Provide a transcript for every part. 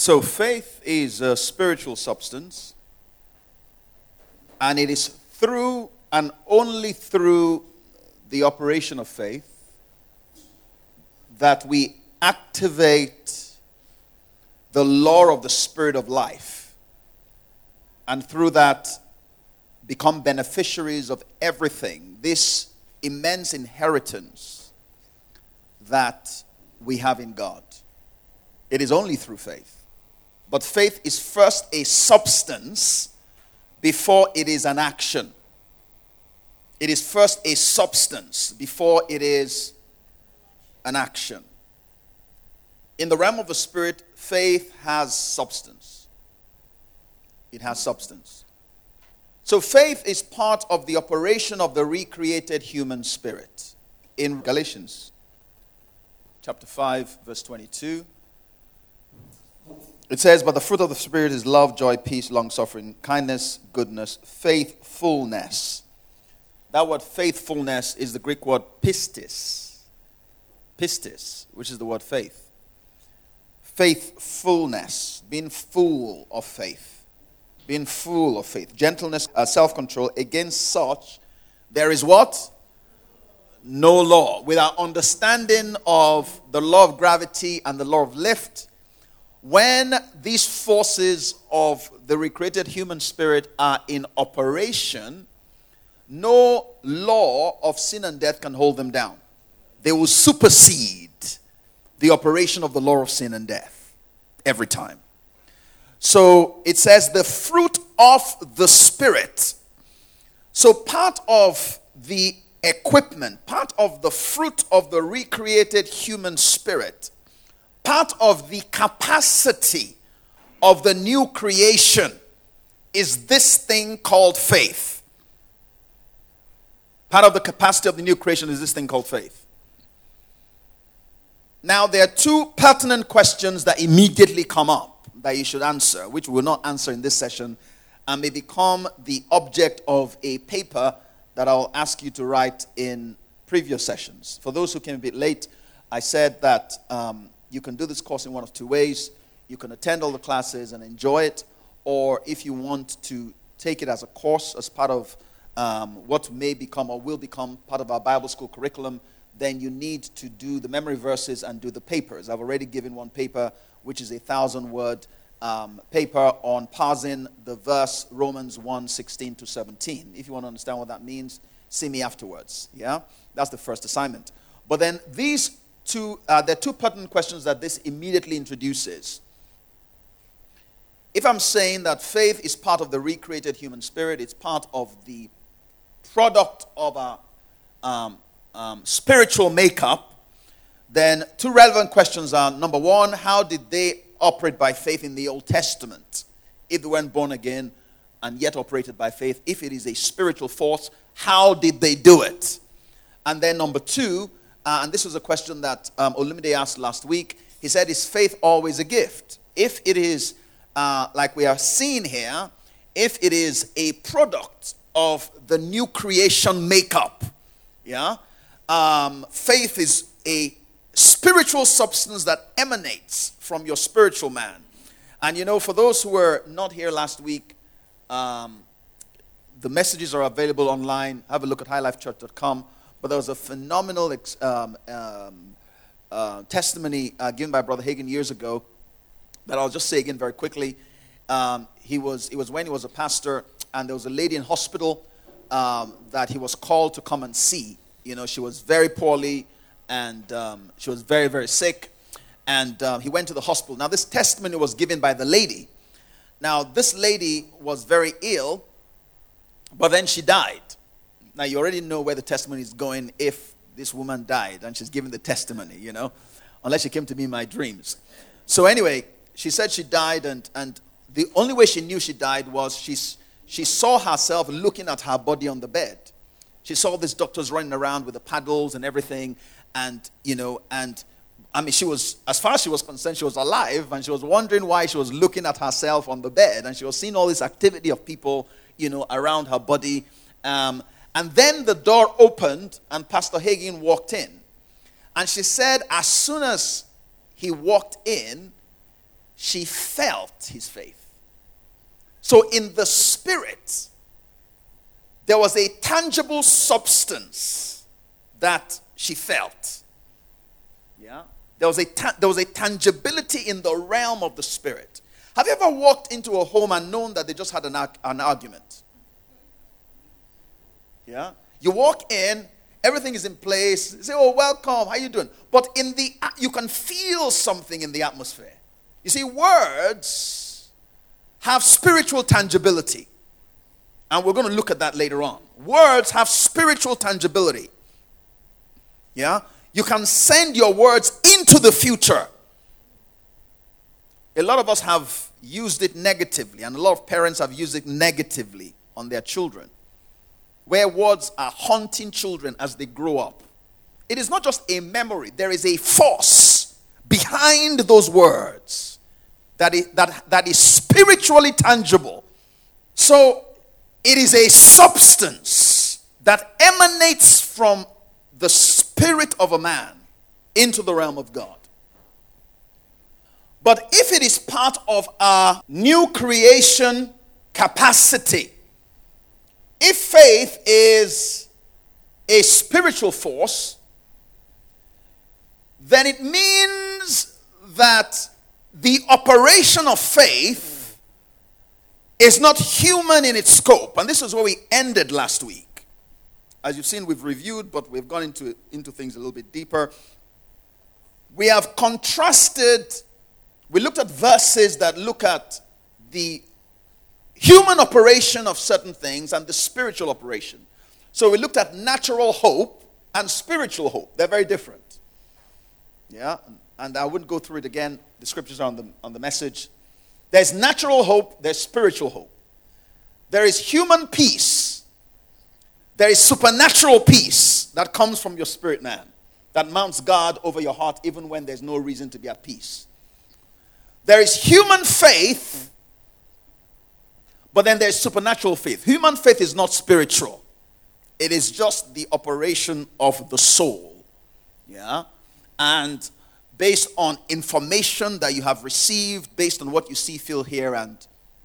So, faith is a spiritual substance, and it is through and only through the operation of faith that we activate the law of the spirit of life, and through that become beneficiaries of everything, this immense inheritance that we have in God. It is only through faith. But faith is first a substance before it is an action. It is first a substance before it is an action. In the realm of the spirit, faith has substance. It has substance. So faith is part of the operation of the recreated human spirit. In Galatians chapter 5 verse 22, it says, But the fruit of the Spirit is love, joy, peace, long suffering, kindness, goodness, faithfulness. That word faithfulness is the Greek word pistis. Pistis, which is the word faith. Faithfulness, being full of faith. Being full of faith. Gentleness, uh, self control. Against such, there is what? No law. With our understanding of the law of gravity and the law of lift, when these forces of the recreated human spirit are in operation, no law of sin and death can hold them down. They will supersede the operation of the law of sin and death every time. So it says the fruit of the Spirit. So part of the equipment, part of the fruit of the recreated human spirit part of the capacity of the new creation is this thing called faith. Part of the capacity of the new creation is this thing called faith. Now, there are two pertinent questions that immediately come up that you should answer, which we will not answer in this session, and may become the object of a paper that I'll ask you to write in previous sessions. For those who came a bit late, I said that um, you can do this course in one of two ways. You can attend all the classes and enjoy it, or if you want to take it as a course, as part of um, what may become or will become part of our Bible school curriculum, then you need to do the memory verses and do the papers. I've already given one paper, which is a thousand word um, paper on parsing the verse Romans 1 16 to 17. If you want to understand what that means, see me afterwards. Yeah? That's the first assignment. But then these two, uh, there are two pertinent questions that this immediately introduces. If I'm saying that faith is part of the recreated human spirit, it's part of the product of a um, um, spiritual makeup, then two relevant questions are number one, how did they operate by faith in the Old Testament? If they weren't born again and yet operated by faith, if it is a spiritual force, how did they do it? And then number two, uh, and this was a question that um, Olumide asked last week. He said, Is faith always a gift? If it is, uh, like we are seeing here, if it is a product of the new creation makeup, yeah, um, faith is a spiritual substance that emanates from your spiritual man. And you know, for those who were not here last week, um, the messages are available online. Have a look at highlifechurch.com but there was a phenomenal um, um, uh, testimony uh, given by Brother Hagin years ago that I'll just say again very quickly. Um, he was, it was when he was a pastor, and there was a lady in hospital um, that he was called to come and see. You know, she was very poorly, and um, she was very, very sick. And um, he went to the hospital. Now, this testimony was given by the lady. Now, this lady was very ill, but then she died. Now, you already know where the testimony is going if this woman died and she's giving the testimony, you know, unless she came to me in my dreams. So, anyway, she said she died, and, and the only way she knew she died was she, she saw herself looking at her body on the bed. She saw these doctors running around with the paddles and everything, and, you know, and I mean, she was, as far as she was concerned, she was alive, and she was wondering why she was looking at herself on the bed, and she was seeing all this activity of people, you know, around her body. Um, and then the door opened and Pastor Hagin walked in. And she said, as soon as he walked in, she felt his faith. So, in the spirit, there was a tangible substance that she felt. Yeah? There was a, ta- there was a tangibility in the realm of the spirit. Have you ever walked into a home and known that they just had an, an argument? Yeah? You walk in, everything is in place. You say, "Oh, welcome. How you doing?" But in the you can feel something in the atmosphere. You see, words have spiritual tangibility. And we're going to look at that later on. Words have spiritual tangibility. Yeah? You can send your words into the future. A lot of us have used it negatively, and a lot of parents have used it negatively on their children, where words are haunting children as they grow up. It is not just a memory, there is a force behind those words that is, that, that is spiritually tangible. So it is a substance that emanates from the spirit of a man into the realm of God. But if it is part of our new creation capacity, if faith is a spiritual force, then it means that the operation of faith is not human in its scope. And this is where we ended last week. As you've seen, we've reviewed, but we've gone into, into things a little bit deeper. We have contrasted, we looked at verses that look at the human operation of certain things and the spiritual operation. So we looked at natural hope and spiritual hope. They're very different. Yeah, and I wouldn't go through it again. The scriptures are on the, on the message. There's natural hope, there's spiritual hope. There is human peace, there is supernatural peace that comes from your spirit man, that mounts guard over your heart even when there's no reason to be at peace. There is human faith, but then there's supernatural faith. Human faith is not spiritual, it is just the operation of the soul. Yeah? And based on information that you have received, based on what you see, feel, hear, and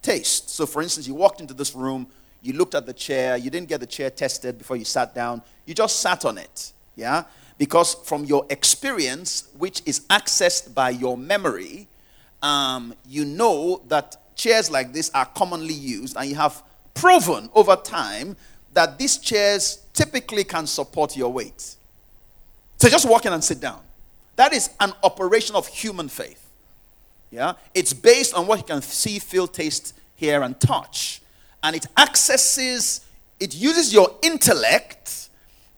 taste. So, for instance, you walked into this room, you looked at the chair, you didn't get the chair tested before you sat down, you just sat on it. Yeah? Because from your experience, which is accessed by your memory, um, you know that chairs like this are commonly used, and you have proven over time that these chairs typically can support your weight. So just walk in and sit down. That is an operation of human faith. Yeah? It's based on what you can see, feel, taste, hear, and touch. And it accesses, it uses your intellect,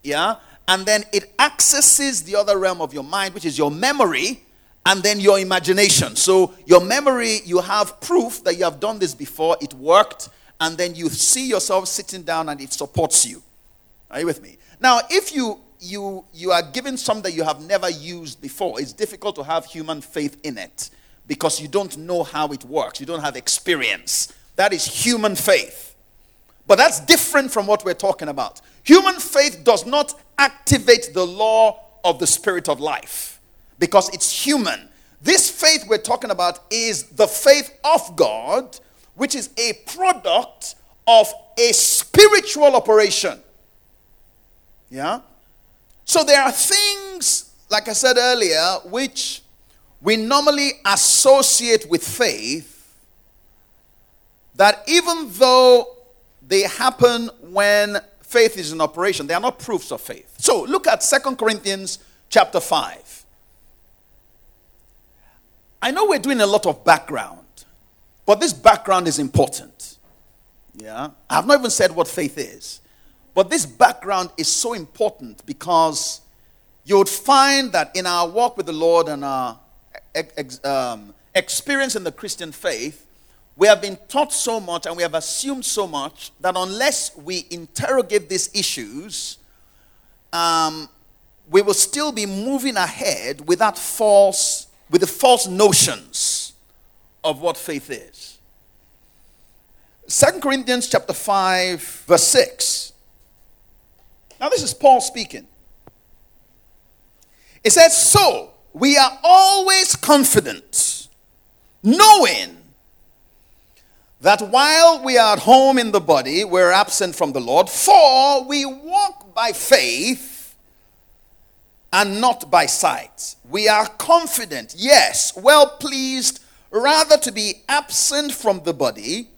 yeah, and then it accesses the other realm of your mind, which is your memory, and then your imagination. So, your memory, you have proof that you have done this before, it worked, and then you see yourself sitting down and it supports you. Are you with me? Now, if you you, you are given something that you have never used before, it's difficult to have human faith in it because you don't know how it works. You don't have experience. That is human faith. But that's different from what we're talking about. Human faith does not activate the law of the spirit of life because it's human. This faith we're talking about is the faith of God, which is a product of a spiritual operation. Yeah? So there are things, like I said earlier, which we normally associate with faith that even though they happen when faith is in operation, they are not proofs of faith. So look at Second Corinthians chapter 5. I know we're doing a lot of background, but this background is important. Yeah? I have not even said what faith is. But this background is so important because you would find that in our walk with the Lord and our um, experience in the Christian faith, we have been taught so much and we have assumed so much that unless we interrogate these issues, um, we will still be moving ahead without false, with the false notions of what faith is. Second Corinthians chapter 5, verse 6. Now, this is Paul speaking. It says, So we are always confident knowing that while we are at home in the body, we're absent from the Lord, for we walk by faith and not by sight. We are confident, yes, well pleased, rather to be absent from the body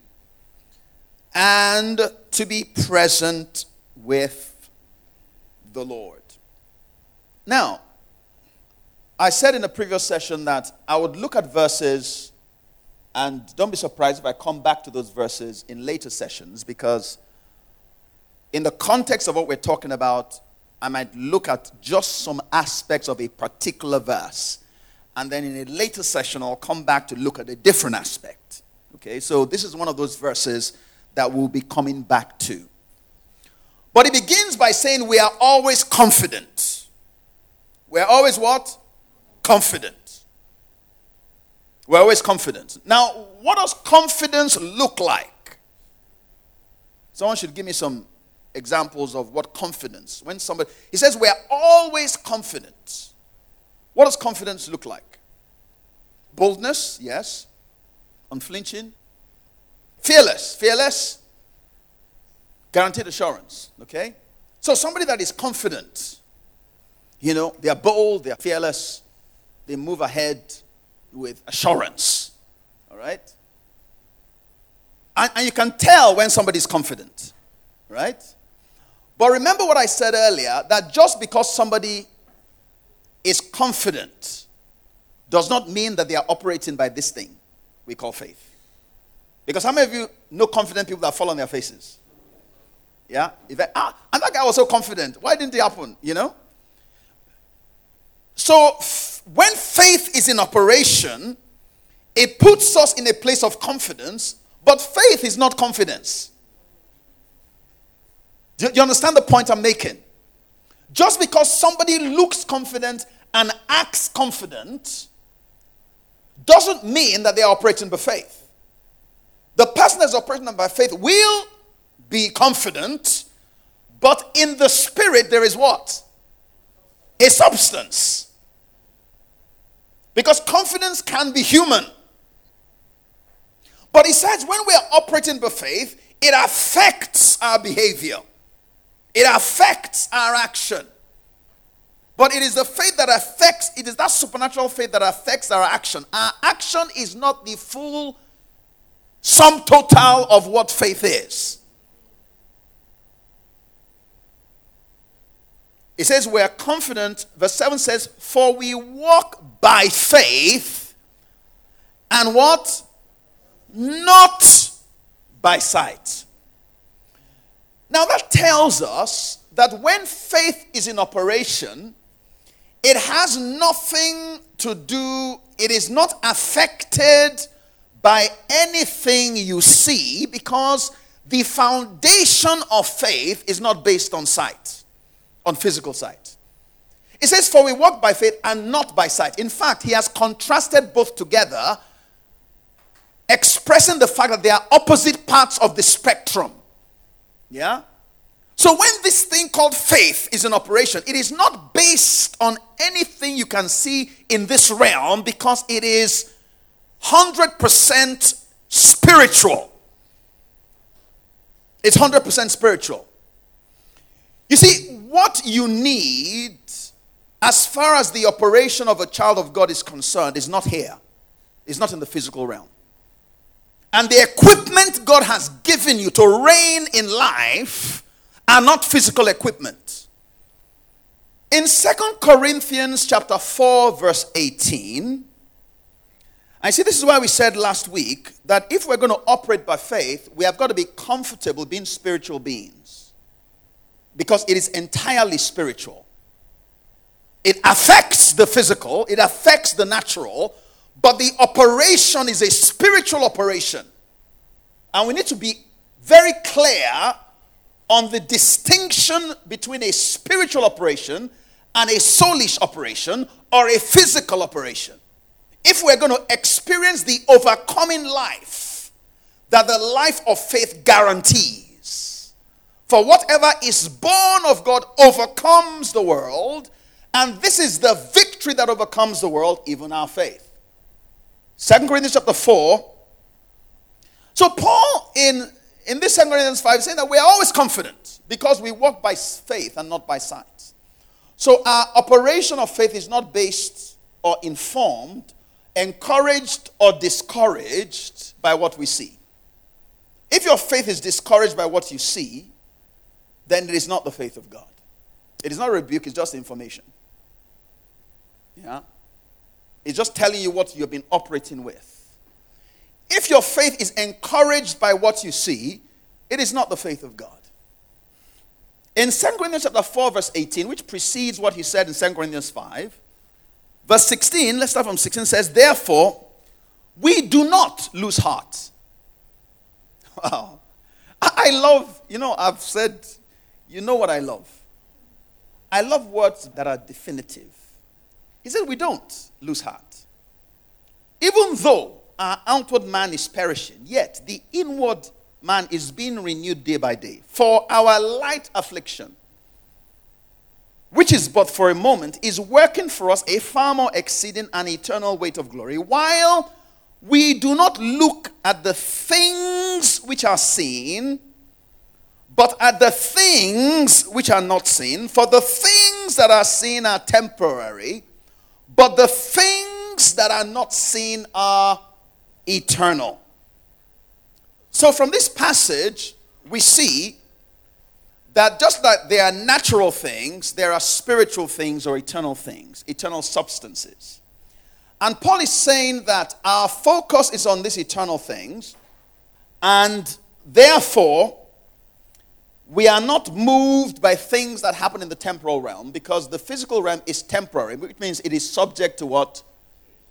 and to be present with the Lord. Now, I said in a previous session that I would look at verses, and don't be surprised if I come back to those verses in later sessions, because in the context of what we're talking about, I might look at just some aspects of a particular verse. And then in a later session, I'll come back to look at a different aspect. Okay, so this is one of those verses that we'll be coming back to. But it begins by saying we are always confident. We're always what? confident. We're always confident. Now, what does confidence look like? Someone should give me some examples of what confidence. When somebody he says we are always confident. What does confidence look like? Boldness, yes. Unflinching. Fearless, fearless. Guaranteed assurance, okay? So somebody that is confident, you know, they are bold, they are fearless, they move ahead with assurance. All right? And, and you can tell when somebody's confident. Right? But remember what I said earlier that just because somebody is confident does not mean that they are operating by this thing we call faith. Because how many of you know confident people that fall on their faces? Yeah? If I, ah, and that guy was so confident. Why didn't it happen? You know? So, f- when faith is in operation, it puts us in a place of confidence, but faith is not confidence. Do you understand the point I'm making? Just because somebody looks confident and acts confident doesn't mean that they are operating by faith. The person that's operating by faith will be confident, but in the spirit there is what? A substance. Because confidence can be human. But he says when we are operating by faith, it affects our behavior, it affects our action. But it is the faith that affects, it is that supernatural faith that affects our action. Our action is not the full sum total of what faith is. It says, We're confident. Verse 7 says, For we walk by faith and what? Not by sight. Now that tells us that when faith is in operation, it has nothing to do, it is not affected by anything you see because the foundation of faith is not based on sight on physical sight. It says, For we walk by faith and not by sight. In fact, he has contrasted both together, expressing the fact that they are opposite parts of the spectrum. Yeah? So when this thing called faith is in operation, it is not based on anything you can see in this realm because it is 100% spiritual. It's 100% spiritual. You see, what you need as far as the operation of a child of God is concerned is not here, it's not in the physical realm. And the equipment God has given you to reign in life are not physical equipment. In Second Corinthians chapter 4 verse 18, I see this is why we said last week that if we're going to operate by faith, we have got to be comfortable being spiritual beings because it is entirely spiritual. It affects the physical, it affects the natural, but the operation is a spiritual operation. And we need to be very clear on the distinction between a spiritual operation and a soulish operation or a physical operation. If we're going to experience the overcoming life that the life of faith guarantees, for whatever is born of God overcomes the world, and this is the victory that overcomes the world, even our faith. 2 Corinthians chapter 4. So Paul in, in this 2 Corinthians 5 is saying that we are always confident because we walk by faith and not by sight. So our operation of faith is not based or informed, encouraged or discouraged by what we see. If your faith is discouraged by what you see, then it is not the faith of God. It is not rebuke, it's just information. Yeah? It's just telling you what you've been operating with. If your faith is encouraged by what you see, it is not the faith of God. In 2 Corinthians chapter 4, verse 18, which precedes what he said in 2 Corinthians 5, verse 16, let's start from 16, says, Therefore, we do not lose heart. Wow. I love, you know, I've said, you know what I love? I love words that are definitive. He said, We don't lose heart. Even though our outward man is perishing, yet the inward man is being renewed day by day. For our light affliction, which is but for a moment, is working for us a far more exceeding and eternal weight of glory, while we do not look at the things which are seen, but at the things which are not seen. For the things that are seen are temporary, but the things that are not seen are eternal. So, from this passage, we see that just like there are natural things, there are spiritual things or eternal things, eternal substances. And Paul is saying that our focus is on these eternal things, and therefore, we are not moved by things that happen in the temporal realm because the physical realm is temporary, which means it is subject to what?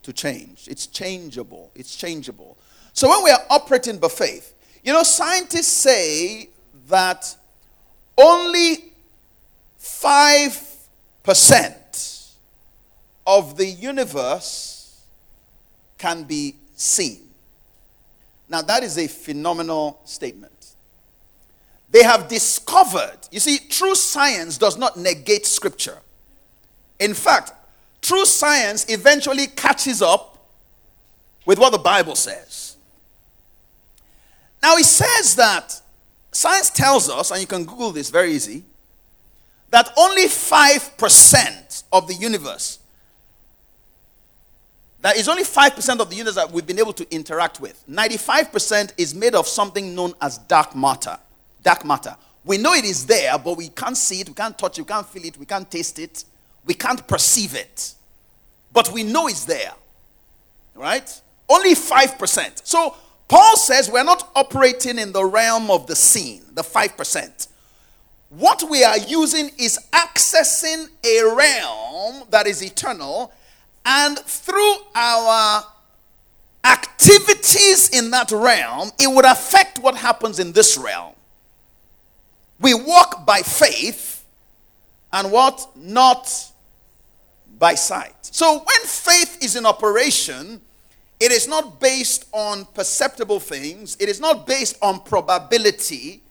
To change. It's changeable. It's changeable. So when we are operating by faith, you know, scientists say that only 5% of the universe can be seen. Now, that is a phenomenal statement. They have discovered, you see, true science does not negate scripture. In fact, true science eventually catches up with what the Bible says. Now, it says that science tells us, and you can Google this very easy, that only 5% of the universe, that is only 5% of the universe that we've been able to interact with. 95% is made of something known as dark matter dark matter. We know it is there, but we can't see it, we can't touch it, we can't feel it, we can't taste it, we can't perceive it. But we know it's there. Right? Only 5%. So Paul says we're not operating in the realm of the seen, the 5%. What we are using is accessing a realm that is eternal, and through our activities in that realm, it would affect what happens in this realm. We walk by faith and what? Not by sight. So when faith is in operation, it is not based on perceptible things, it is not based on probability,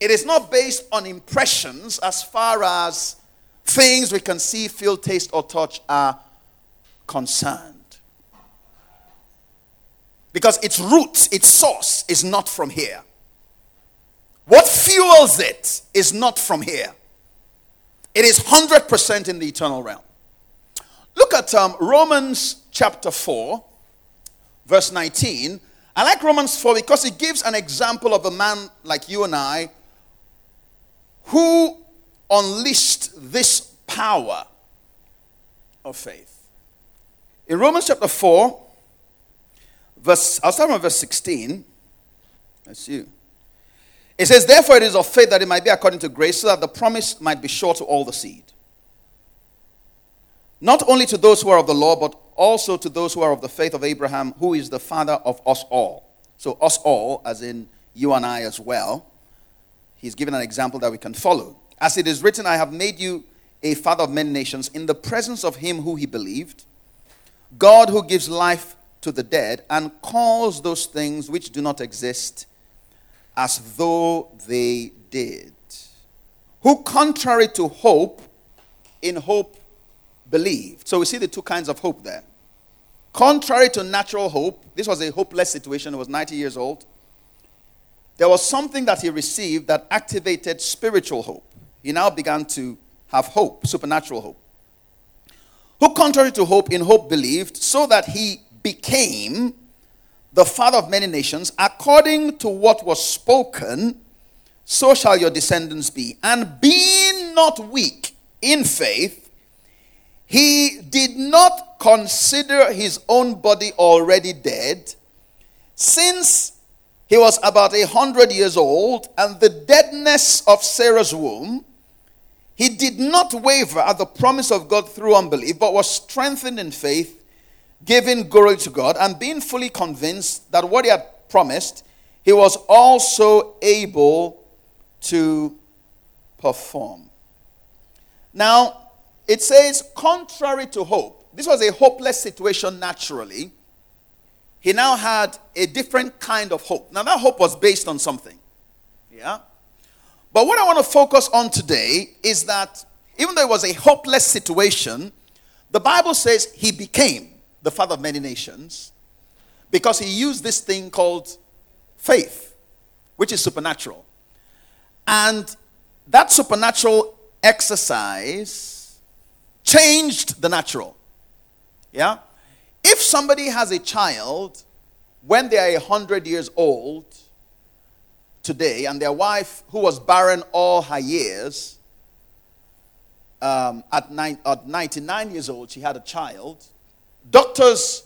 it is not based on impressions as far as things we can see, feel, taste, or touch are concerned. Because its roots, its source is not from here. Fuels it is not from here, it is 100% in the eternal realm. Look at um, Romans chapter 4, verse 19. I like Romans 4 because it gives an example of a man like you and I who unleashed this power of faith. In Romans chapter 4, verse, I'll start from verse 16. That's you. It says, Therefore, it is of faith that it might be according to grace, so that the promise might be sure to all the seed. Not only to those who are of the law, but also to those who are of the faith of Abraham, who is the father of us all. So, us all, as in you and I as well. He's given an example that we can follow. As it is written, I have made you a father of many nations in the presence of him who he believed, God who gives life to the dead and calls those things which do not exist as though they did. Who, contrary to hope, in hope believed. So we see the two kinds of hope there. contrary to natural hope, this was a hopeless situation. He was 90 years old. There was something that he received that activated spiritual hope. He now began to have hope, supernatural hope. Who, contrary to hope, in hope believed, so that he became the father of many nations, according to what was spoken, so shall your descendants be. And being not weak in faith, he did not consider his own body already dead, since he was about a hundred years old, and the deadness of Sarah's womb. He did not waver at the promise of God through unbelief, but was strengthened in faith, giving glory to God, and being fully convinced that what he had promised, he was also able to perform. Now, it says, contrary to hope, this was a hopeless situation naturally. He now had a different kind of hope. Now, that hope was based on something. Yeah? But what I want to focus on today is that even though it was a hopeless situation, the Bible says he became the father of many nations because he used this thing called faith, which is supernatural. And that supernatural exercise changed the natural. Yeah? If somebody has a child when they are 100 years old today and their wife, who was barren all her years, um, at, nine, at 99 years old, she had a child, doctors,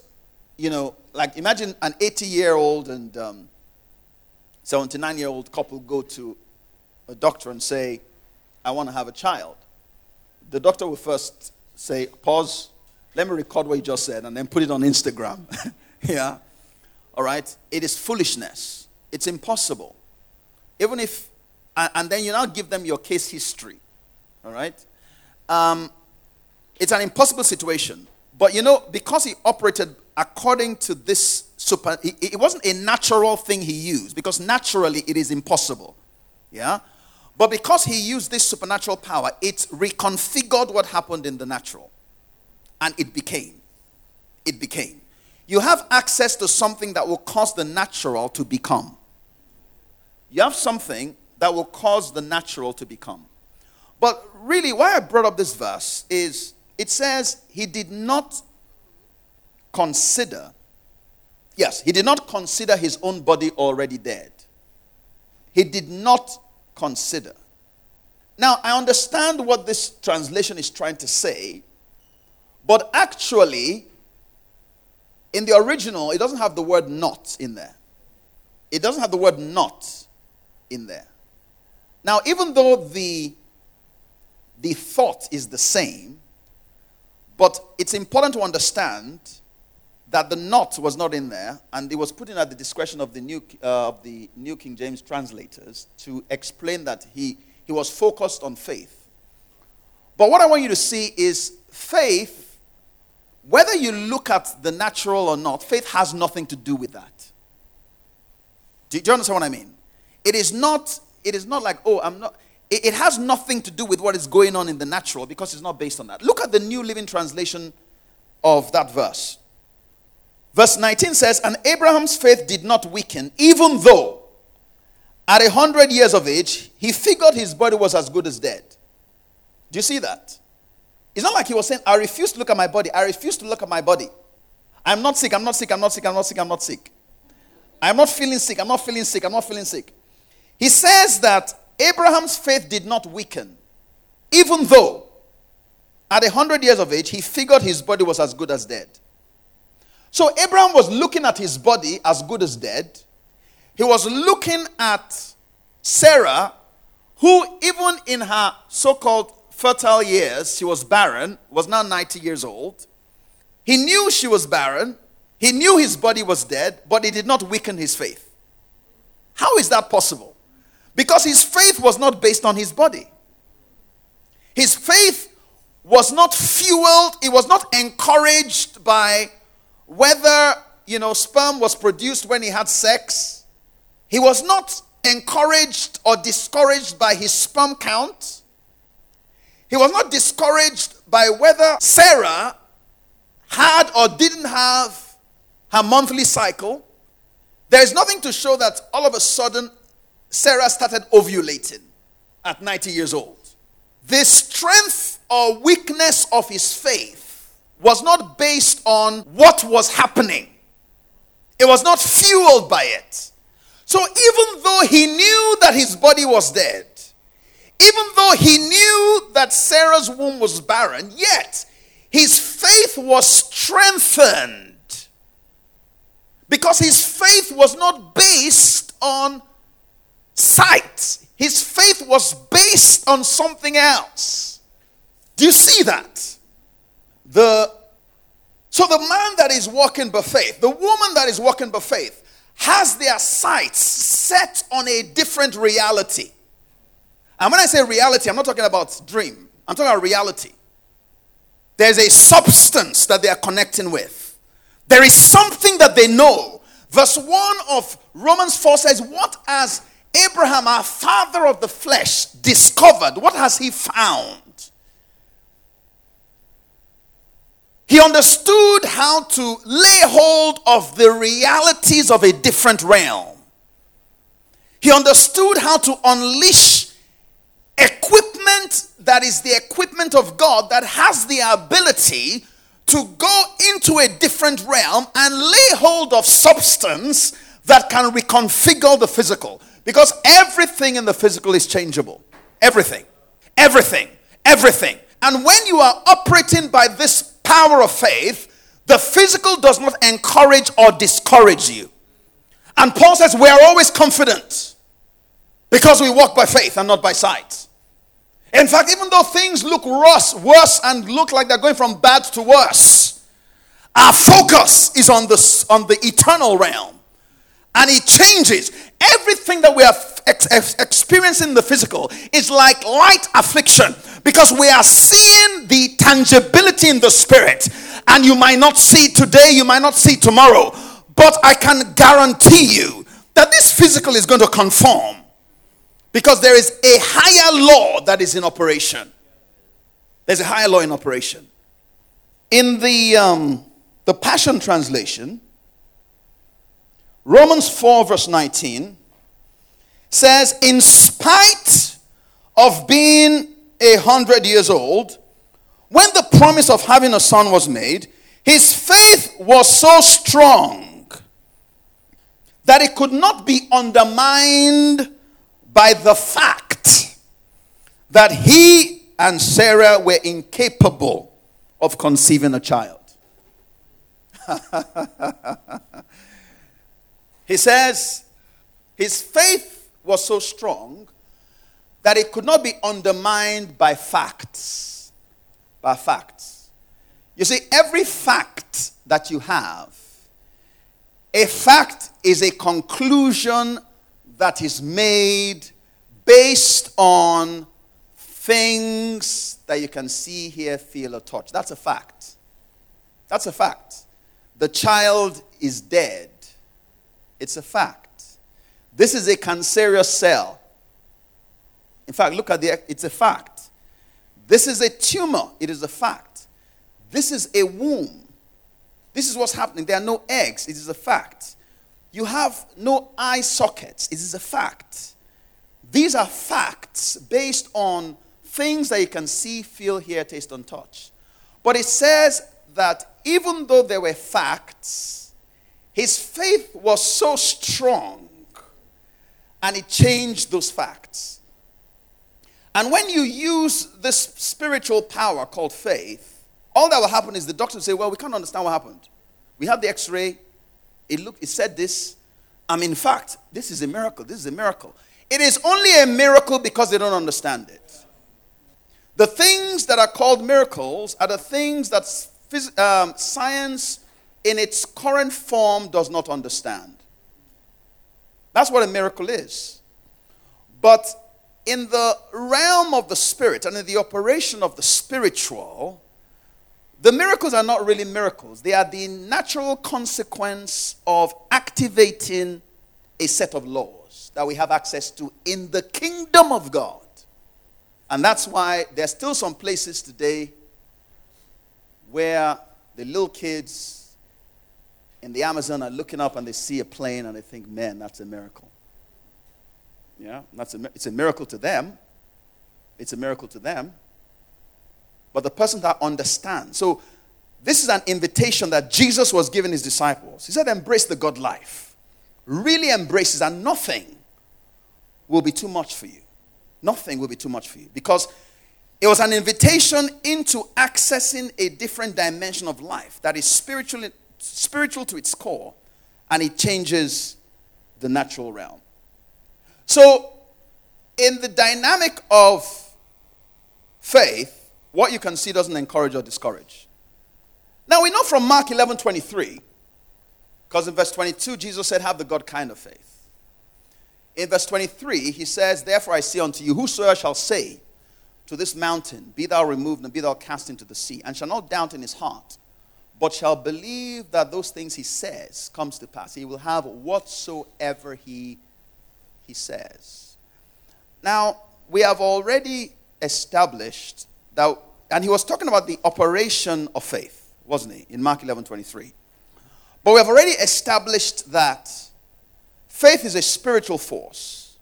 you know, like imagine an 80 year old and um, 79 year old couple go to a doctor and say, I want to have a child, the doctor will first say, Pause, let me record what you just said and then put it on Instagram. yeah? All right? It is foolishness. It's impossible. Even if, and then you now give them your case history. All right? Um, it's an impossible situation. But you know, because he operated according to this super, it wasn't a natural thing he used, because naturally it is impossible. Yeah? But because he used this supernatural power, it reconfigured what happened in the natural. And it became. It became. You have access to something that will cause the natural to become. You have something that will cause the natural to become. But really, why I brought up this verse is it says he did not consider, yes, he did not consider his own body already dead. He did not consider. Now, I understand what this translation is trying to say, but actually, in the original, it doesn't have the word not in there. It doesn't have the word not in there. Now, even though the, the thought is the same, but it's important to understand that the not was not in there, and it was put in at the discretion of the New, uh, the New King James translators to explain that he, he was focused on faith. But what I want you to see is faith, whether you look at the natural or not, faith has nothing to do with that. Do, do you understand what I mean? It is not, it is not like, oh, I'm not. It, it has nothing to do with what is going on in the natural because it's not based on that. Look at the New Living Translation of that verse. Verse 19 says, And Abraham's faith did not weaken, even though at a hundred years of age, he figured his body was as good as dead. Do you see that? It's not like he was saying, I refuse to look at my body. I refuse to look at my body. I'm not sick. I'm not sick. I'm not sick. I'm not sick. I'm not sick. I'm not feeling sick. I'm not feeling sick. I'm not feeling sick. He says that Abraham's faith did not weaken, even though at a hundred years of age, he figured his body was as good as dead. So Abraham was looking at his body as good as dead. He was looking at Sarah, who, even in her so called fertile years, she was barren, was now 90 years old. He knew she was barren. He knew his body was dead, but it did not weaken his faith. How is that possible? Because his faith was not based on his body. His faith was not fueled, it was not encouraged by whether, you know, sperm was produced when he had sex. He was not encouraged or discouraged by his sperm count. He was not discouraged by whether Sarah had or didn't have her monthly cycle, there is nothing to show that all of a sudden Sarah started ovulating at 90 years old. The strength or weakness of his faith was not based on what was happening, it was not fueled by it. So even though he knew that his body was dead, even though he knew that Sarah's womb was barren, yet his faith was strengthened because his faith was not based on sight, his faith was based on something else. Do you see that? The so the man that is walking by faith, the woman that is walking by faith, has their sights set on a different reality. And when I say reality, I'm not talking about dream. I'm talking about reality. There's a substance that they are connecting with. There is something that they know. Verse 1 of Romans 4 says, What has Abraham, our father of the flesh, discovered? What has he found? He understood how to lay hold of the realities of a different realm. He understood how to unleash equipment that is the equipment of God that has the ability to go into a different realm and lay hold of substance that can reconfigure the physical. Because everything in the physical is changeable. Everything. Everything. Everything. And when you are operating by this power of faith, the physical does not encourage or discourage you. And Paul says, We are always confident because we walk by faith and not by sight. In fact, even though things look worse, worse and look like they're going from bad to worse, our focus is on the, on the eternal realm. And it changes. Everything that we are ex- ex- experiencing in the physical is like light affliction because we are seeing the tangibility in the spirit. And you might not see today, you might not see tomorrow, but I can guarantee you that this physical is going to conform because there is a higher law that is in operation. There's a higher law in operation. In the, um, the Passion Translation, Romans 4, verse 19 says, In spite of being a hundred years old, when the promise of having a son was made, his faith was so strong that it could not be undermined by the fact that he and Sarah were incapable of conceiving a child. he says his faith was so strong that it could not be undermined by facts. By facts. You see, every fact that you have, a fact is a conclusion that is made based on things that you can see, hear, feel, or touch. That's a fact. That's a fact. The child is dead. It's a fact. This is a cancerous cell. In fact, look at the, it's a fact. This is a tumor. It is a fact. This is a womb. This is what's happening. There are no eggs. It is a fact. You have no eye sockets. It is a fact. These are facts based on things that you can see, feel, hear, taste, and touch. But it says that even though there were facts, his faith was so strong and it changed those facts. And when you use this spiritual power called faith, all that will happen is the doctor will say, Well, we can't understand what happened. We have the x ray, it looked, it said this. I mean, in fact, this is a miracle. This is a miracle. It is only a miracle because they don't understand it. The things that are called miracles are the things that um, science in its current form does not understand. That's what a miracle is. But in the realm of the spirit and in the operation of the spiritual, the miracles are not really miracles. They are the natural consequence of activating a set of laws that we have access to in the kingdom of God. And that's why there's still some places today where the little kids in the Amazon are looking up and they see a plane and they think, man, that's a miracle. Yeah, that's a, it's a miracle to them. It's a miracle to them. But the person that understands. So, this is an invitation that Jesus was giving his disciples. He said, Embrace the God life. Really embrace it, and nothing will be too much for you. Nothing will be too much for you. Because it was an invitation into accessing a different dimension of life that is spiritual, spiritual to its core, and it changes the natural realm. So, in the dynamic of faith, what you can see doesn't encourage or discourage. Now, we know from Mark 11 23, because in verse 22, Jesus said, Have the God kind of faith. In verse 23, he says, Therefore I say unto you, whosoever shall say to this mountain, Be thou removed and be thou cast into the sea, and shall not doubt in his heart, but shall believe that those things he says comes to pass, he will have whatsoever he he says. Now, we have already established that, and he was talking about the operation of faith, wasn't he, in Mark 11 23. But we have already established that faith is a spiritual force,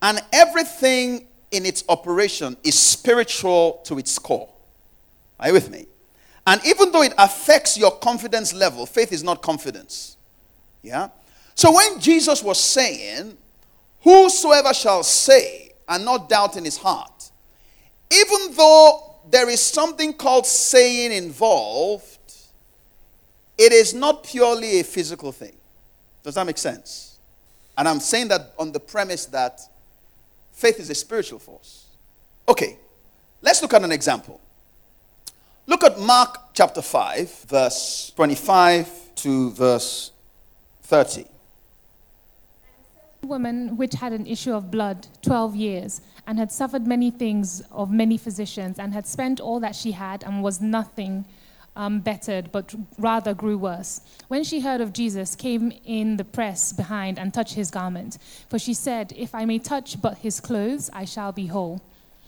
and everything in its operation is spiritual to its core. Are you with me? And even though it affects your confidence level, faith is not confidence. Yeah? So when Jesus was saying, Whosoever shall say and not doubt in his heart, even though there is something called saying involved, it is not purely a physical thing. Does that make sense? And I'm saying that on the premise that faith is a spiritual force. Okay, let's look at an example. Look at Mark chapter 5, verse 25 to verse 30 woman which had an issue of blood 12 years and had suffered many things of many physicians and had spent all that she had and was nothing um, bettered but rather grew worse. When she heard of jesus came in the press behind and touched his garment. For she said if i may touch but his clothes i shall be whole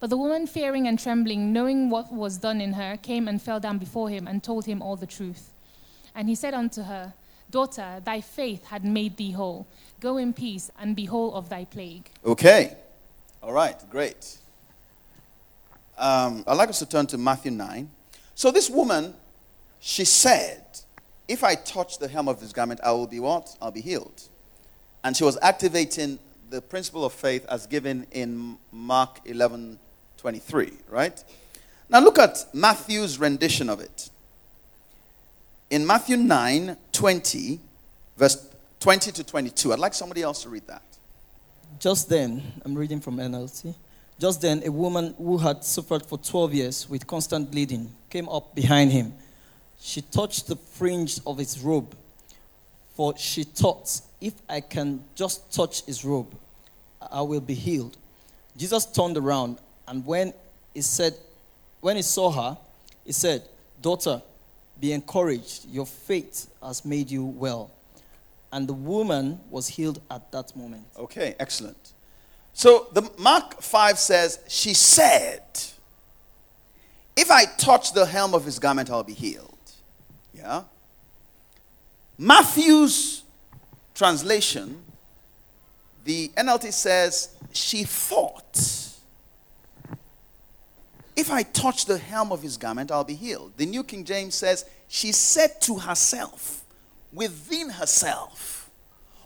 But the woman, fearing and trembling, knowing what was done in her, came and fell down before him and told him all the truth. And he said unto her, Daughter, thy faith had made thee whole. Go in peace and be whole of thy plague. Okay. All right, great. Um, I'd like us to turn to Matthew 9. So this woman, she said, If I touch the hem of his garment, I will be what? I'll be healed. And she was activating the principle of faith as given in Mark 11 23, right? Now look at Matthew's rendition of it. In Matthew 9 20, verse 20 to 22, I'd like somebody else to read that. Just then, I'm reading from NLT. Just then, a woman who had suffered for 12 years with constant bleeding came up behind him. She touched the fringe of his robe, for she thought, if I can just touch his robe, I will be healed. Jesus turned around, and when he said, when he saw her, he said, Daughter, be encouraged. Your faith has made you well and the woman was healed at that moment. Okay, excellent. So the Mark 5 says, She said, If I touch the hem of his garment, I'll be healed. Yeah? Matthew's translation, the NLT says, She thought, If I touch the hem of his garment, I'll be healed. The New King James says, She said to herself, within herself.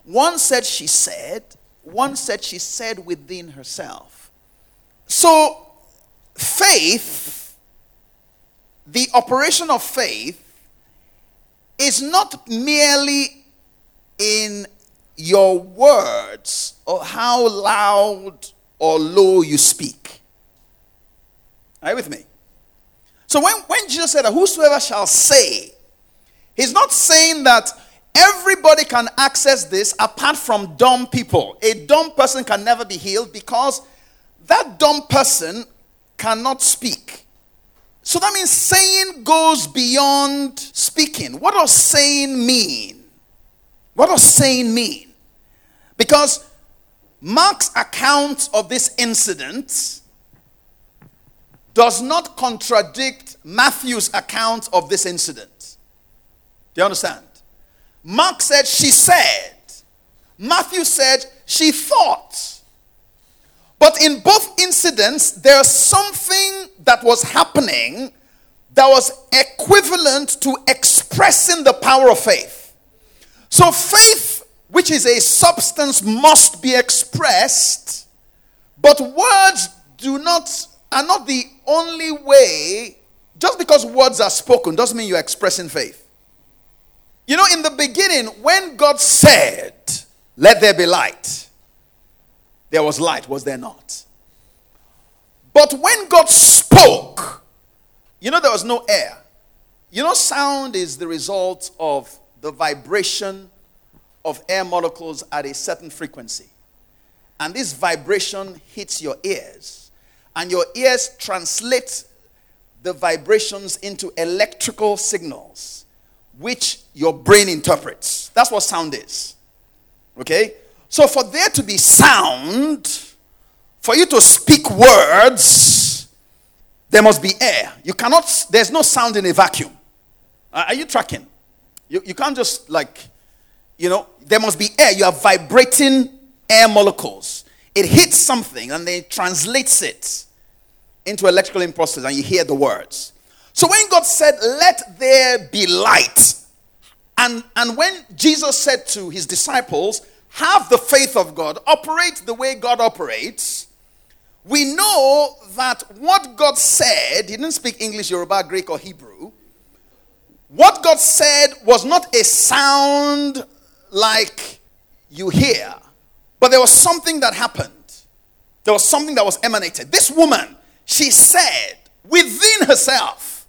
One said she said, one said she said within herself. So, faith, the operation of faith, is not merely in your words or how loud or low you speak. Are you with me? So when, when Jesus said, that Whosoever shall say, He's not saying that Everybody can access this apart from dumb people. A dumb person can never be healed because that dumb person cannot speak. So that means saying goes beyond speaking. What does saying mean? What does saying mean? Because Mark's account of this incident does not contradict Matthew's account of this incident. Do you understand? Mark said she said. Matthew said she thought. But in both incidents, there's something that was happening that was equivalent to expressing the power of faith. So, faith, which is a substance, must be expressed, but words do not are not the only way. Just because words are spoken doesn't mean you're expressing faith. You know, in the beginning, when God said, Let there be light, there was light, was there not? But when God spoke, you know, there was no air. You know, sound is the result of the vibration of air molecules at a certain frequency. And this vibration hits your ears, and your ears translate the vibrations into electrical signals, which your brain interprets. That's what sound is. Okay? So, for there to be sound, for you to speak words, there must be air. You cannot, there's no sound in a vacuum. Are you tracking? You, you can't just, like, you know, there must be air. You are vibrating air molecules. It hits something and then it translates it into electrical impulses and you hear the words. So when God said, Let there be light, and, and when Jesus said to his disciples, have the faith of God, operate the way God operates, we know that what God said, he didn't speak English, Yoruba, Greek, or Hebrew. What God said was not a sound like you hear, but there was something that happened. There was something that was emanated. This woman, she said within herself,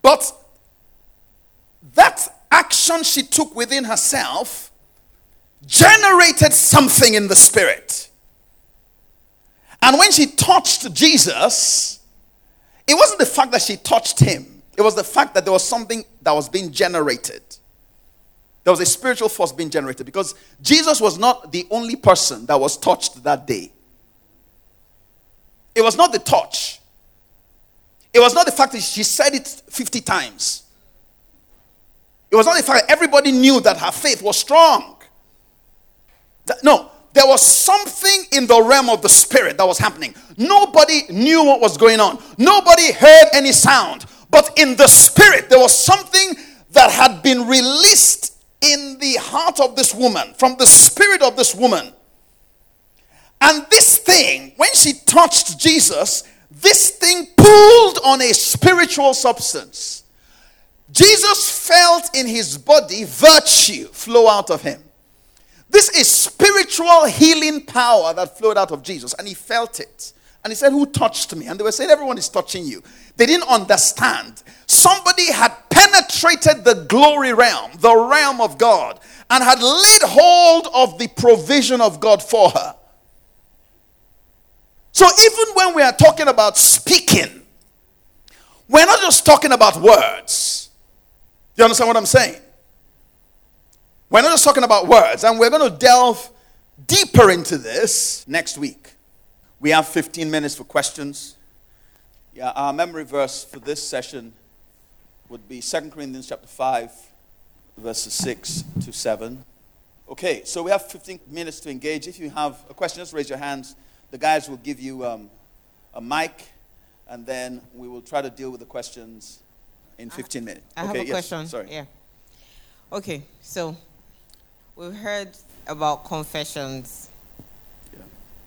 but that action she took within herself generated something in the spirit. And when she touched Jesus, it wasn't the fact that she touched him, it was the fact that there was something that was being generated. There was a spiritual force being generated because Jesus was not the only person that was touched that day. It was not the touch. It was not the fact that she said it 50 times. It was not the fact that everybody knew that her faith was strong. No, there was something in the realm of the spirit that was happening. Nobody knew what was going on, nobody heard any sound. But in the spirit, there was something that had been released in the heart of this woman, from the spirit of this woman. And this thing, when she touched Jesus, this thing pulled on a spiritual substance. Jesus felt in his body virtue flow out of him. This is spiritual healing power that flowed out of Jesus, and he felt it. And he said, Who touched me? And they were saying, Everyone is touching you. They didn't understand. Somebody had penetrated the glory realm, the realm of God, and had laid hold of the provision of God for her. So even when we are talking about speaking, we're not just talking about words. You understand what I'm saying? We're not just talking about words, and we're going to delve deeper into this next week. We have 15 minutes for questions. Yeah, our memory verse for this session would be 2 Corinthians chapter 5, verses 6 to 7. Okay, so we have 15 minutes to engage. If you have a question, just raise your hands. The guys will give you um, a mic, and then we will try to deal with the questions in 15 minutes. I okay, have a yes, question. Sorry. Yeah. Okay, so We've heard about confessions. Yeah.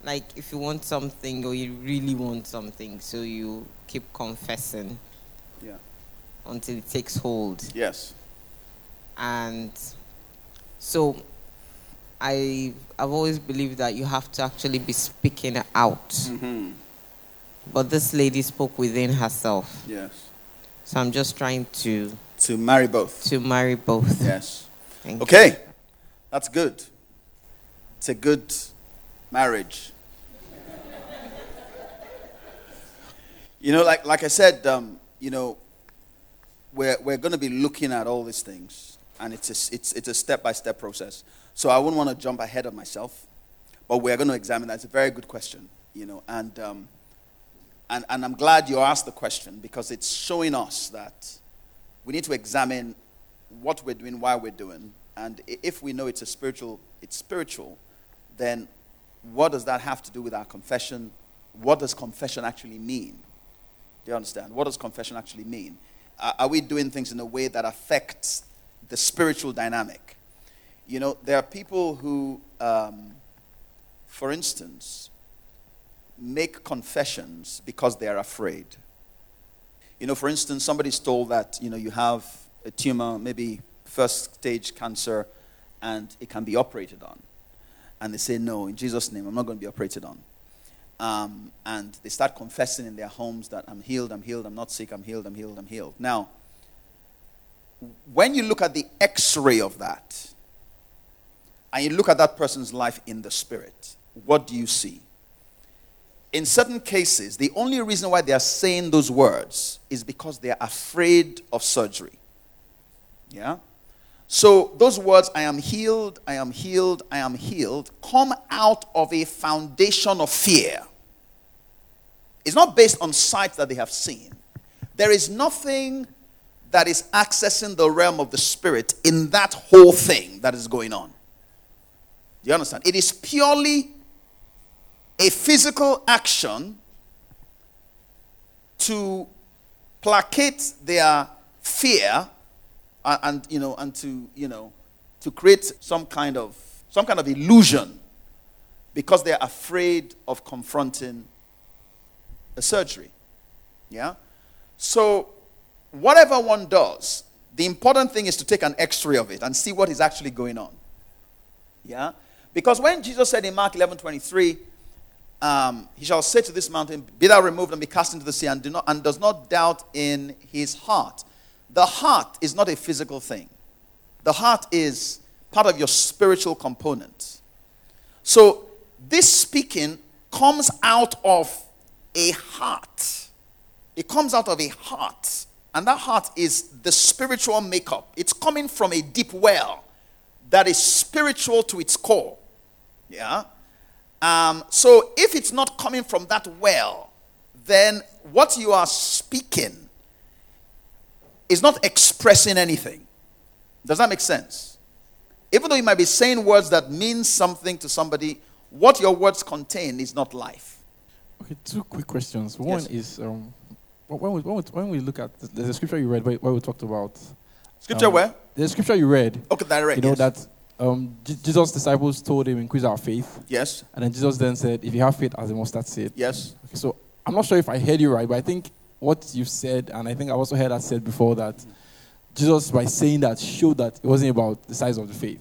Like if you want something or you really want something, so you keep confessing. Until it takes hold. Yes. And so I I've always believed that you have to actually be speaking out. Mm-hmm. But this lady spoke within herself. Yes. So I'm just trying to to marry both. To marry both. Yes. Thank Okay, that's good. It's a good marriage. you know, like, like I said, um, you know, we're, we're going to be looking at all these things, and it's a, it's, it's a step-by-step process. So I wouldn't want to jump ahead of myself, but we're going to examine that. It's a very good question, you know, and, um, and, and I'm glad you asked the question because it's showing us that we need to examine what we're doing, why we're doing, and if we know it's a spiritual, it's spiritual, then what does that have to do with our confession? What does confession actually mean? Do you understand? What does confession actually mean? Are we doing things in a way that affects the spiritual dynamic? You know, there are people who, um, for instance, make confessions because they are afraid. You know, for instance, somebody's told that, you know, you have a tumor, maybe first stage cancer, and it can be operated on. And they say, no, in Jesus' name, I'm not going to be operated on. Um, and they start confessing in their homes that I'm healed, I'm healed, I'm not sick, I'm healed, I'm healed, I'm healed. Now, when you look at the x ray of that, and you look at that person's life in the spirit, what do you see? In certain cases, the only reason why they are saying those words is because they are afraid of surgery. Yeah? So, those words, I am healed, I am healed, I am healed, come out of a foundation of fear. It's not based on sight that they have seen. There is nothing that is accessing the realm of the spirit in that whole thing that is going on. Do you understand? It is purely a physical action to placate their fear and, and, you know and to you know to create some kind of some kind of illusion because they're afraid of confronting a surgery. Yeah? So whatever one does the important thing is to take an x-ray of it and see what is actually going on. Yeah? Because when jesus said in mark 11 23 um, he shall say to this mountain, Be thou removed and be cast into the sea, and, do not, and does not doubt in his heart. The heart is not a physical thing, the heart is part of your spiritual component. So, this speaking comes out of a heart. It comes out of a heart. And that heart is the spiritual makeup. It's coming from a deep well that is spiritual to its core. Yeah? Um, so if it's not coming from that well, then what you are speaking is not expressing anything. Does that make sense? Even though you might be saying words that mean something to somebody, what your words contain is not life. Okay, two quick questions. One Yes. is um, when we, when, we, when we look at the, a scripture you read where, we talked about Scripture um, where? the scripture you read. Okay, direct. You know yes. that um, Je- Jesus' disciples told him increase our faith, Yes, and then Jesus then said, "If you have faith as a mustard seed." yes. Okay, so I'm not sure if I heard you right, but I think what you've said, and I think I also heard that said before that Jesus, by saying that, showed that it wasn't about the size of the faith.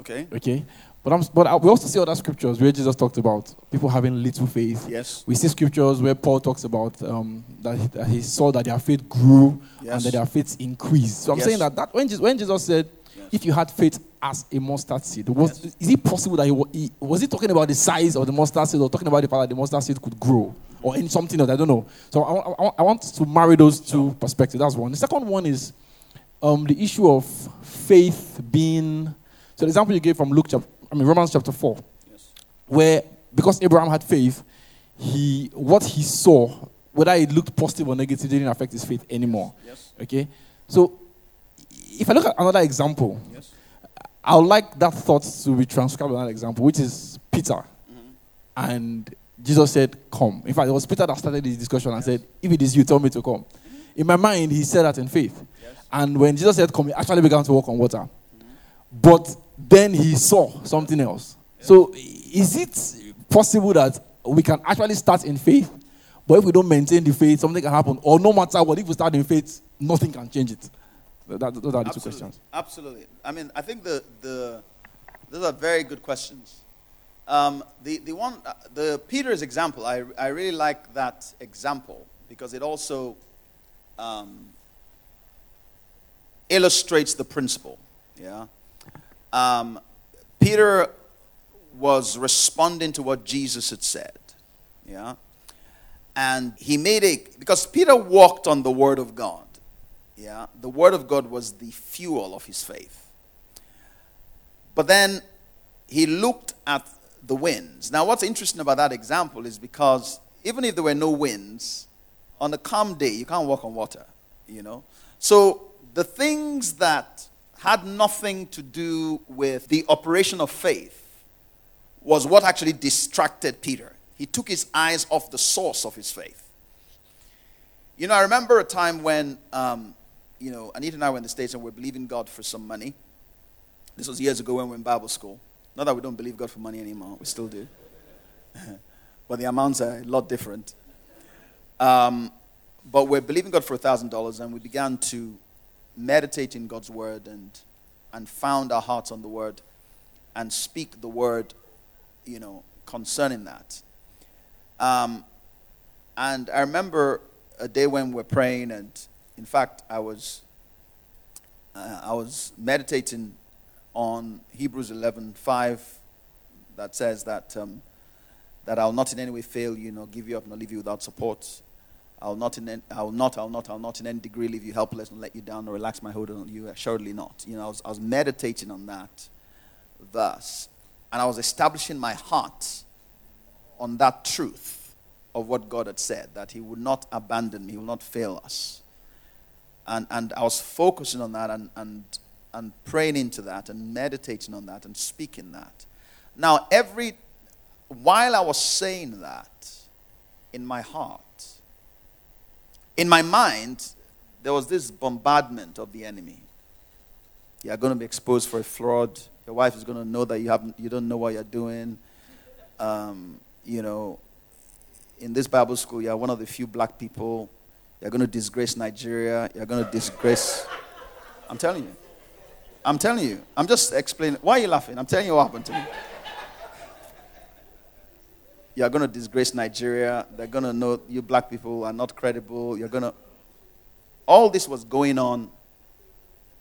Okay, Okay, but I'm, but I- we also see other scriptures where Jesus talked about people having little faith. yes, We see scriptures where Paul talks about um, that, he, that he saw that their faith grew and that their faith increased. So I'm Yes. saying that, that when, Jesus, when Jesus said, Yes. if you had faith as a mustard seed, was, Yes. is it possible that he, he was he talking about the size of the mustard seed or talking about the fact that the mustard seed could grow or in something else? I don't know. So I, I, I want to marry those two perspectives. That's one. The second one is um, the issue of faith being. So the example you gave from Luke, chapter, I mean Romans chapter four yes. where because Abraham had faith, he what he saw, whether it looked positive or negative, didn't affect his faith anymore. Yes. Okay, so if I look at another example, Yes. I would like that thought to be transcribed in another example, which is Peter, and Jesus said, "Come." In fact, it was Peter that started this discussion and said, "If it is you, tell me to come." In my mind, he said that in faith, and when Jesus said, "Come," he actually began to walk on water. But then he saw something else. So, is it possible that we can actually start in faith, but if we don't maintain the faith, something can happen? Or no matter what, if we start in faith, nothing can change it? That, that- those are the two questions. Absolutely. I mean, I think the, the those are very good questions. Um, the, the one, uh, the Peter's example, I, I really like that example because it also um, illustrates the principle. Yeah. um, Peter was responding to what Jesus had said. Yeah. And he made it because Peter walked on the word of God. Yeah. The word of God was the fuel of his faith. But then he looked at the winds. Now, what's interesting about that example is because even if there were no winds, on a calm day, you can't walk on water, you know. So the things that had nothing to do with the operation of faith was what actually distracted Peter. He took his eyes off the source of his faith. You know, I remember a time when, um, you know, Anita and I were in the States and we are believing God for some money. This was years ago when we were in Bible school. Not that we don't believe God for money anymore, we still do. but the amounts are a lot different. Um, but we're believing God for $1,000 and we began to meditate in God's word and, and found our hearts on the word and speak the word, you know, concerning that. Um, and I remember a day when we're praying, and in fact, I was, uh, I was meditating on Hebrews 11:5 that says that, um, that I'll not in any way fail you, nor give you up, nor leave you without support. I'll not, in any, I'll not, I'll not, I'll not in any degree leave you helpless and let you down or relax my hold on you. Assuredly not. You know, I was, I was meditating on that verse. And I was establishing my heart on that truth of what God had said, that He would not abandon me, He will not fail us. And, and I was focusing on that and, and, and praying into that and meditating on that and speaking that. Now, every, while I was saying that in my heart, in my mind, there was this bombardment of the enemy. You are going to be exposed for a fraud. Your wife is going to know that you, haven't, you don't know what you're doing. Um, you know, in this Bible school, you're one of the few black people. You're going to disgrace Nigeria. You're going to disgrace. I'm telling you. I'm telling you. I'm just explaining. Why are you laughing? I'm telling you what happened to me. You're going to disgrace Nigeria. They're going to know you black people are not credible. You're going to. All this was going on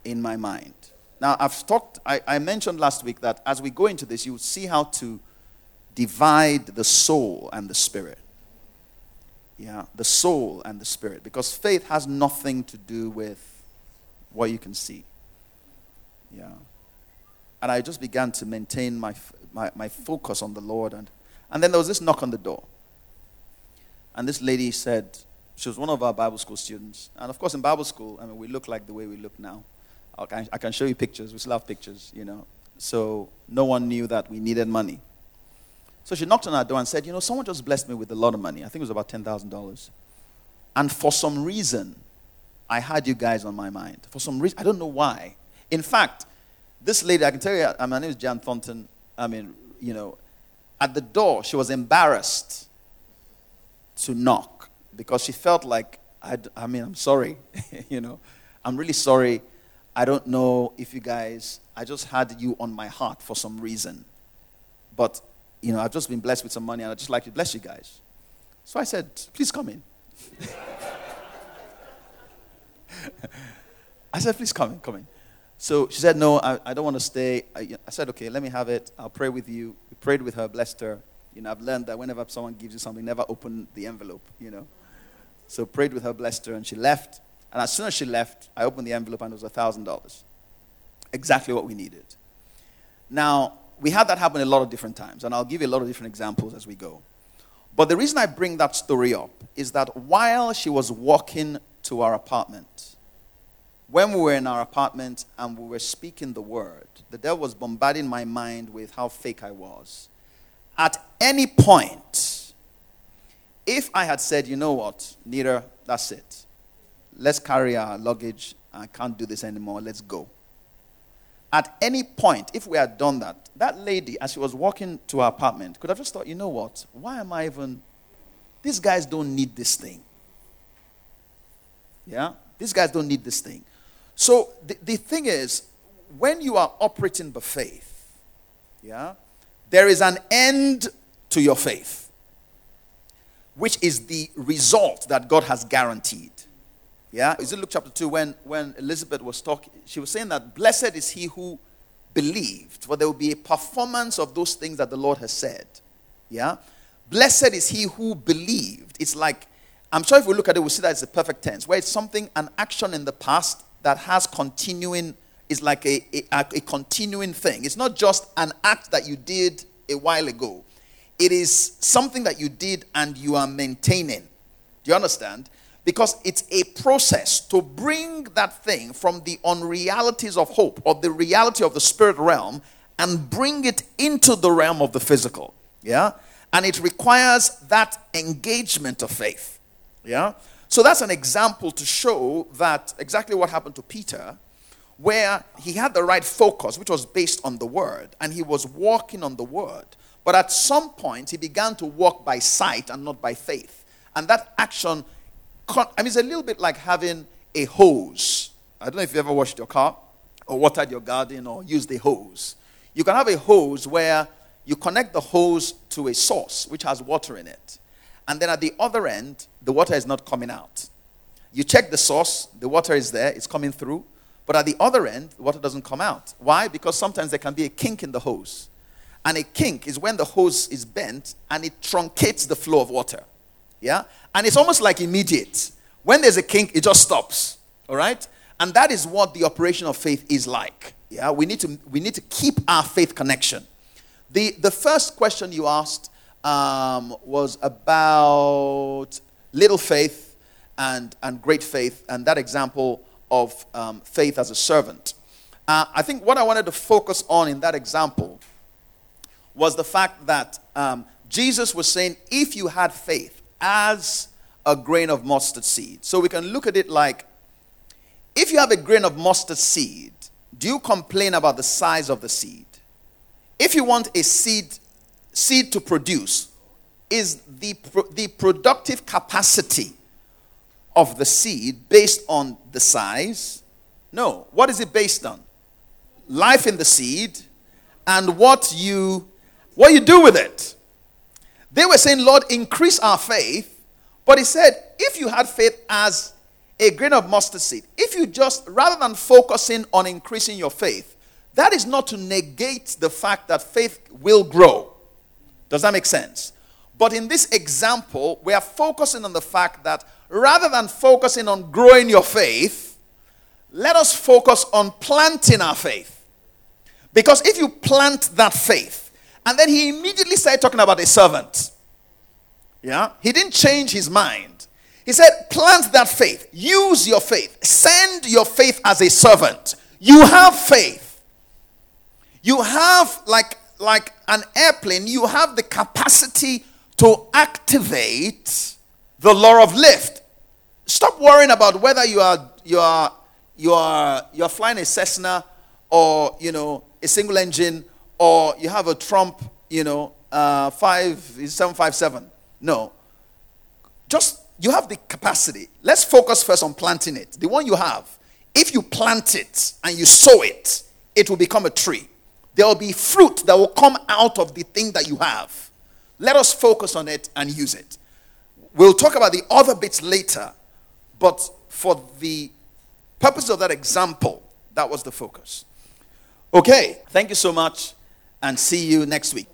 in my mind. Now, I've talked, I, I mentioned last week that as we go into this, you will see how to divide the soul and the spirit. Yeah, the soul and the spirit. Because faith has nothing to do with what you can see. Yeah. And I just began to maintain my, my, my focus on the Lord. And, and then there was this knock on the door. And this lady said, she was one of our Bible school students. And of course, in Bible school, I mean, we look like the way we look now. I can show you pictures. We still have pictures, you know. So no one knew that we needed money. So she knocked on our door and said, You know, someone just blessed me with a lot of money. I think it was about $10,000. And for some reason, I had you guys on my mind. For some reason, I don't know why. In fact, this lady, I can tell you, uh, my name is Jan Thornton. I mean, you know, at the door, she was embarrassed to knock because she felt like, I, I mean, I'm sorry. you know, I'm really sorry. I don't know if you guys, I just had you on my heart for some reason. But you know, I've just been blessed with some money and I'd just like to bless you guys. So I said, please come in. I said, please come in, come in. So she said, no, I, I don't want to stay. I, I, said, okay, let me have it. I'll pray with you. We prayed with her, blessed her. You know, I've learned that whenever someone gives you something, never open the envelope, you know. So prayed with her, blessed her, and she left. And as soon as she left, I opened the envelope and it was $1,000. Exactly what we needed. Now, we had that happen a lot of different times, and I'll give you a lot of different examples as we go. But the reason I bring that story up is that while she was walking to our apartment, when we were in our apartment and we were speaking the word, the devil was bombarding my mind with how fake I was. At any point, if I had said, you know what, Nita, that's it. Let's carry our luggage. I can't do this anymore. Let's go. At any point, if we had done that, that lady, as she was walking to her apartment, could have just thought, you know what? Why am I even. These guys don't need this thing. Yeah? These guys don't need this thing. So the, the thing is, when you are operating by faith, yeah, there is an end to your faith, which is the result that God has guaranteed. Yeah, is it Luke chapter 2 when, when Elizabeth was talking? She was saying that blessed is he who believed, for there will be a performance of those things that the Lord has said. Yeah? Blessed is he who believed. It's like, I'm sure if we look at it, we'll see that it's a perfect tense, where it's something, an action in the past that has continuing, is like a, a, a continuing thing. It's not just an act that you did a while ago, it is something that you did and you are maintaining. Do you understand? Because it's a process to bring that thing from the unrealities of hope or the reality of the spirit realm and bring it into the realm of the physical. Yeah? And it requires that engagement of faith. Yeah? So that's an example to show that exactly what happened to Peter, where he had the right focus, which was based on the word, and he was walking on the word. But at some point, he began to walk by sight and not by faith. And that action I mean, it's a little bit like having a hose. I don't know if you ever washed your car or watered your garden or used a hose. You can have a hose where you connect the hose to a source which has water in it. And then at the other end, the water is not coming out. You check the source, the water is there, it's coming through. But at the other end, the water doesn't come out. Why? Because sometimes there can be a kink in the hose. And a kink is when the hose is bent and it truncates the flow of water. Yeah? And it's almost like immediate. When there's a kink, it just stops. All right? And that is what the operation of faith is like. Yeah? We need to, we need to keep our faith connection. The, the first question you asked um, was about little faith and, and great faith, and that example of um, faith as a servant. Uh, I think what I wanted to focus on in that example was the fact that um, Jesus was saying, if you had faith as a grain of mustard seed. So we can look at it like if you have a grain of mustard seed, do you complain about the size of the seed? If you want a seed seed to produce, is the, the productive capacity of the seed based on the size? No. What is it based on? Life in the seed and what you what you do with it. They were saying, Lord, increase our faith. But he said, if you had faith as a grain of mustard seed, if you just, rather than focusing on increasing your faith, that is not to negate the fact that faith will grow. Does that make sense? But in this example, we are focusing on the fact that rather than focusing on growing your faith, let us focus on planting our faith. Because if you plant that faith, and then he immediately started talking about a servant. Yeah? He didn't change his mind. He said, plant that faith. Use your faith. Send your faith as a servant. You have faith. You have, like, like an airplane, you have the capacity to activate the law of lift. Stop worrying about whether you are you are you are you're flying a Cessna or you know a single engine or you have a Trump, you know, uh, five seven five seven. No, just you have the capacity. Let's focus first on planting it. The one you have, if you plant it and you sow it, it will become a tree. There will be fruit that will come out of the thing that you have. Let us focus on it and use it. We'll talk about the other bits later, but for the purpose of that example, that was the focus. Okay, thank you so much and see you next week.